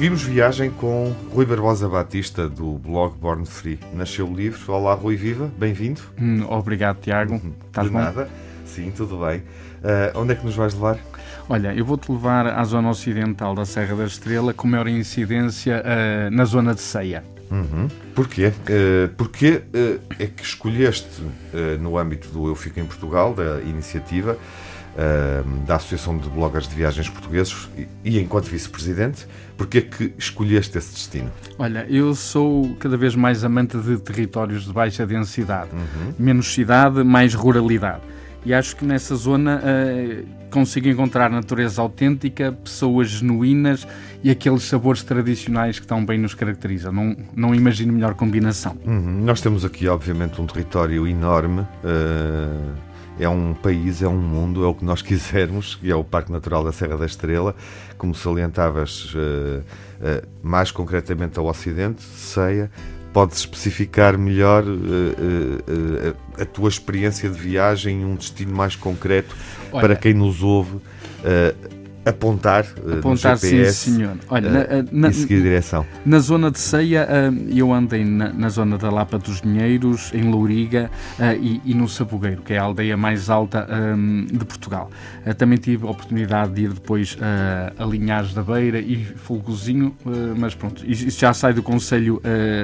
Seguimos viagem com Rui Barbosa Batista, do blog Born Free. Nasceu o livro. Olá, Rui Viva, bem-vindo. Hum, obrigado, Tiago. Uhum. Estás De bom? nada. Sim, tudo bem. Uh, onde é que nos vais levar? Olha, eu vou-te levar à zona ocidental da Serra da Estrela, com maior incidência uh, na zona de Ceia. Uhum. Porquê? Uh, porquê uh, é que escolheste, no âmbito do Eu Fico em Portugal, da iniciativa, da Associação de Bloggers de Viagens Portugueses, e, e enquanto vice-presidente, porquê é que escolheste esse destino? Olha, eu sou cada vez mais amante de territórios de baixa densidade. Uhum. Menos cidade, mais ruralidade. E acho que nessa zona consigo encontrar natureza autêntica, pessoas genuínas e aqueles sabores tradicionais que tão bem nos caracterizam. Não, não imagino melhor combinação. Uhum. Nós temos aqui, obviamente, um território enorme. Uh, é um país, é um mundo, é o que nós quisermos, e é o Parque Natural da Serra da Estrela. Como salientavas, uh, uh, mais concretamente ao Ocidente, Ceia. Podes especificar melhor a tua experiência de viagem, um destino mais concreto Olha, para quem nos ouve uh, apontar, uh, apontar GPS, sim, senhor. Olha, uh, na, e seguir a direção. Na zona de Ceia, eu andei na, na, zona da Lapa dos Dinheiros, em Louriga e, e, no Sabugueiro, que é a aldeia mais alta um, de Portugal. também tive a oportunidade de ir depois a Linhares da Beira e Folgozinho, mas pronto, isso já sai do Conselho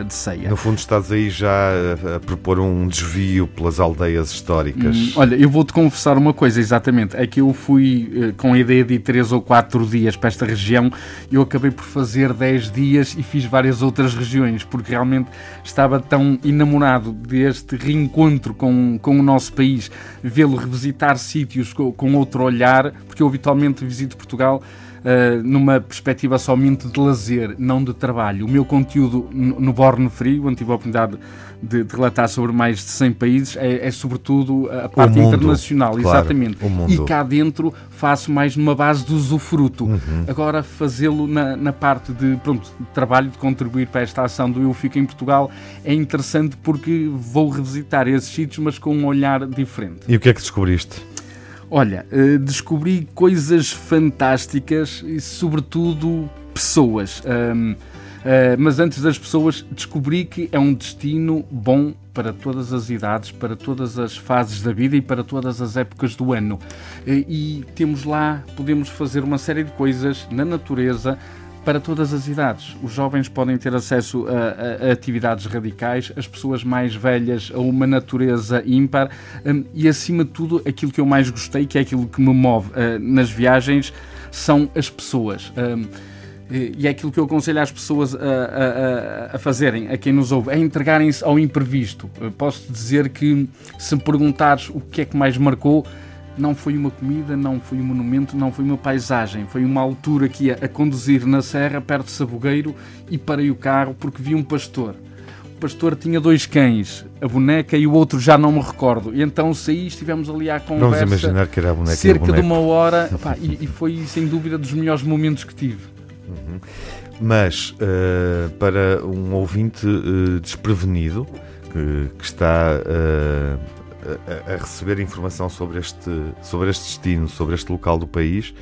de Ceia. No fundo estás aí já a, propor um desvio pelas aldeias históricas. Hum, olha, eu vou-te confessar uma coisa, exatamente, é que eu fui com a ideia de ir três ou quatro dias para esta região, eu acabei por fazer 10 dias e fiz várias outras regiões, porque realmente estava tão enamorado deste reencontro com, com o nosso país, vê-lo revisitar sítios com, com outro olhar, porque eu habitualmente visito Portugal Uh, numa perspectiva somente de lazer, não de trabalho. O meu conteúdo no Born Free, onde tive a oportunidade de, de, relatar sobre mais de 100 países, é, é sobretudo a parte mundo, internacional, claro, exatamente. E cá dentro faço mais numa base de usufruto. Uhum. Agora, fazê-lo na, na, parte de, pronto, de trabalho, de contribuir para esta ação do Eu Fico em Portugal, é interessante porque vou revisitar esses sítios, mas com um olhar diferente. E o que é que descobriste? Olha, descobri coisas fantásticas e, sobretudo, pessoas. Uh, mas antes das pessoas, descobri que é um destino bom para todas as idades, para todas as fases da vida e para todas as épocas do ano. Uh, e temos lá, podemos fazer uma série de coisas na natureza, para todas as idades. Os jovens podem ter acesso a, a, a, atividades radicais, as pessoas mais velhas a uma natureza ímpar um, e, acima de tudo, aquilo que eu mais gostei, que é aquilo que me move uh, nas viagens, são as pessoas. Um, e é aquilo que eu aconselho às pessoas a, a, a fazerem, a quem nos ouve, é entregarem-se ao imprevisto. Posso dizer que, se me perguntares o que é que mais marcou, não foi uma comida, não foi um monumento, não foi uma paisagem. Foi uma altura que ia a conduzir na serra, perto de Sabugueiro, e parei o carro porque vi um pastor. O pastor tinha dois cães, a boneca e o outro já não me recordo. E então saí e estivemos ali à conversa. Vamos imaginar que era a boneca Cerca de uma hora, e, e, foi sem dúvida dos melhores momentos que tive. Uhum. Mas uh, para um ouvinte uh, desprevenido que, que está uh, a, a, receber informação sobre este, sobre este destino, sobre este local do país,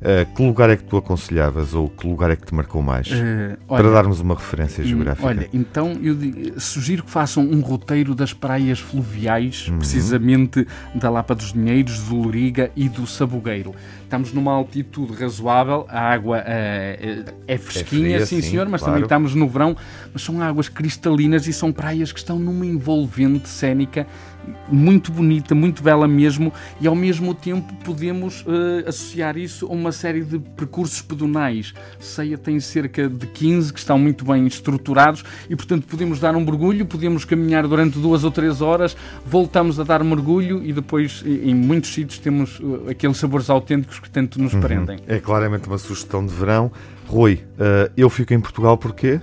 uh, que lugar é que tu aconselhavas ou que lugar é que te marcou mais? Uh, olha, para darmos uma referência hum, geográfica. Olha, então eu sugiro que façam um roteiro das praias fluviais, uhum. precisamente da Lapa dos Dinheiros, do Loriga e do Sabugueiro. Estamos numa altitude razoável, a água uh, é fresquinha, é fria, sim, sim, senhor, mas claro. também estamos no verão, mas são águas cristalinas e são praias que estão numa envolvente cénica muito bonita, muito bela mesmo, e ao mesmo tempo podemos associar isso a uma série de percursos pedonais. Ceia tem cerca de 15 que estão muito bem estruturados e, portanto, podemos dar um mergulho, podemos caminhar durante duas ou três horas, voltamos a dar mergulho e depois, em muitos sítios, temos uh, aqueles sabores autênticos que tanto nos uhum. prendem. É claramente uma sugestão de verão. Rui, uh, eu fico em Portugal porquê?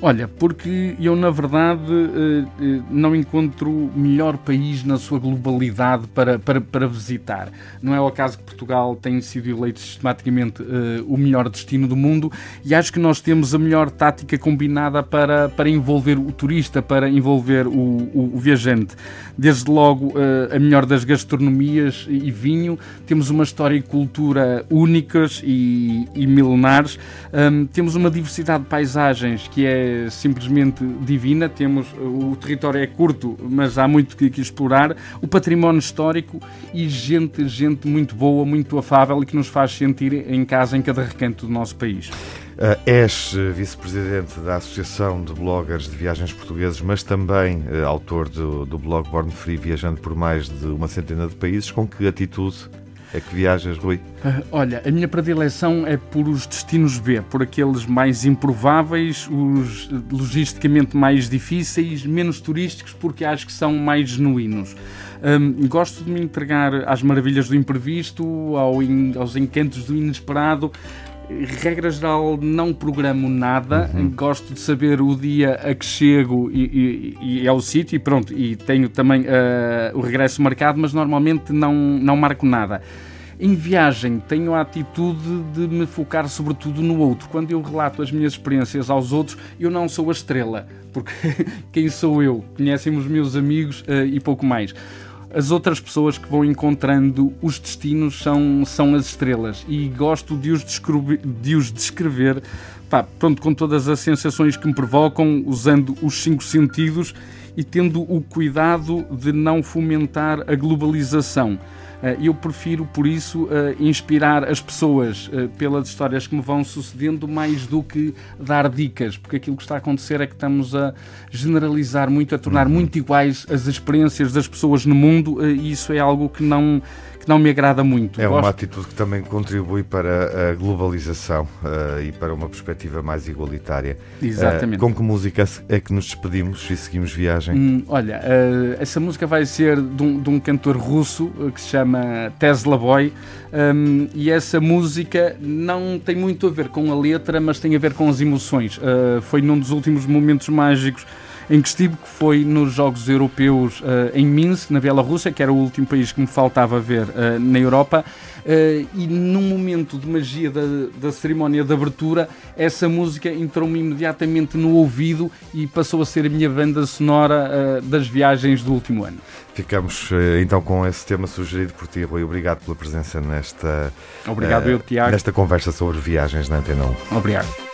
Olha, porque eu, na verdade, eh, eh, não encontro melhor país na sua globalidade para, para, para visitar. Não é o acaso que Portugal tem sido eleito sistematicamente uh, o melhor destino do mundo e acho que nós temos a melhor tática combinada para, para envolver o turista, para envolver o, o, o viajante. Desde logo, a melhor das gastronomias e vinho, temos uma história e cultura únicas e, e milenares, um, temos uma diversidade de paisagens que é simplesmente divina. Temos o território é curto, mas há muito que, que, explorar. O património histórico e gente, gente muito boa, muito afável e que nos faz sentir em casa em cada recanto do nosso país. Uh, és eh, vice-presidente da Associação de Bloggers de Viagens Portugueses, mas também uh, autor do, do blog Born Free, viajando por mais de uma centena de países. Com que atitude é que viajas, Rui? Uh, olha, a minha predileção é por os destinos B, por aqueles mais improváveis, os logisticamente mais difíceis, menos turísticos, porque acho que são mais genuínos. Um, gosto de me entregar às maravilhas do imprevisto, ao in, aos encantos do inesperado, regra geral, não programo nada. Uhum. Gosto de saber o dia a que chego e, e, e ao sítio e pronto. E tenho também uh, o regresso marcado, mas normalmente não, não marco nada. Em viagem, tenho a atitude de me focar sobretudo no outro. Quando eu relato as minhas experiências aos outros, eu não sou a estrela, porque quem sou eu? Conhecem os meus amigos uh, e pouco mais as outras pessoas que vão encontrando os destinos são, são as estrelas. E gosto de os, descrever, de os descrever pá, pronto, com todas as sensações que me provocam, usando os cinco sentidos e tendo o cuidado de não fomentar a globalização. Eh, eu prefiro, por isso, eh, inspirar as pessoas eh, pelas histórias que me vão sucedendo mais do que dar dicas, porque aquilo que está a acontecer é que estamos a generalizar muito, a tornar muito iguais as experiências das pessoas no mundo e isso é algo que não não me agrada muito. É Gosto... uma atitude que também contribui para a globalização uh, e para uma perspectiva mais igualitária. Exatamente. Uh, com que música é que nos despedimos e seguimos viagem? Hum, olha, uh, essa música vai ser de um, de um cantor russo que se chama Tesla Boy. Um, e essa música não tem muito a ver com a letra, mas tem a ver com as emoções. foi num dos últimos momentos mágicos em que estive, que foi nos Jogos Europeus uh, em Minsk, na Bielorrússia, que era o último país que me faltava ver uh, na Europa. Uh, e num momento de magia da, da, cerimónia de abertura, essa música entrou-me imediatamente no ouvido e passou a ser a minha banda sonora uh, das viagens do último ano. Ficamos então com esse tema sugerido por ti, Rui. Obrigado pela presença nesta, Obrigado, eu, Tiago. nesta conversa sobre viagens na Antena 1. Obrigado.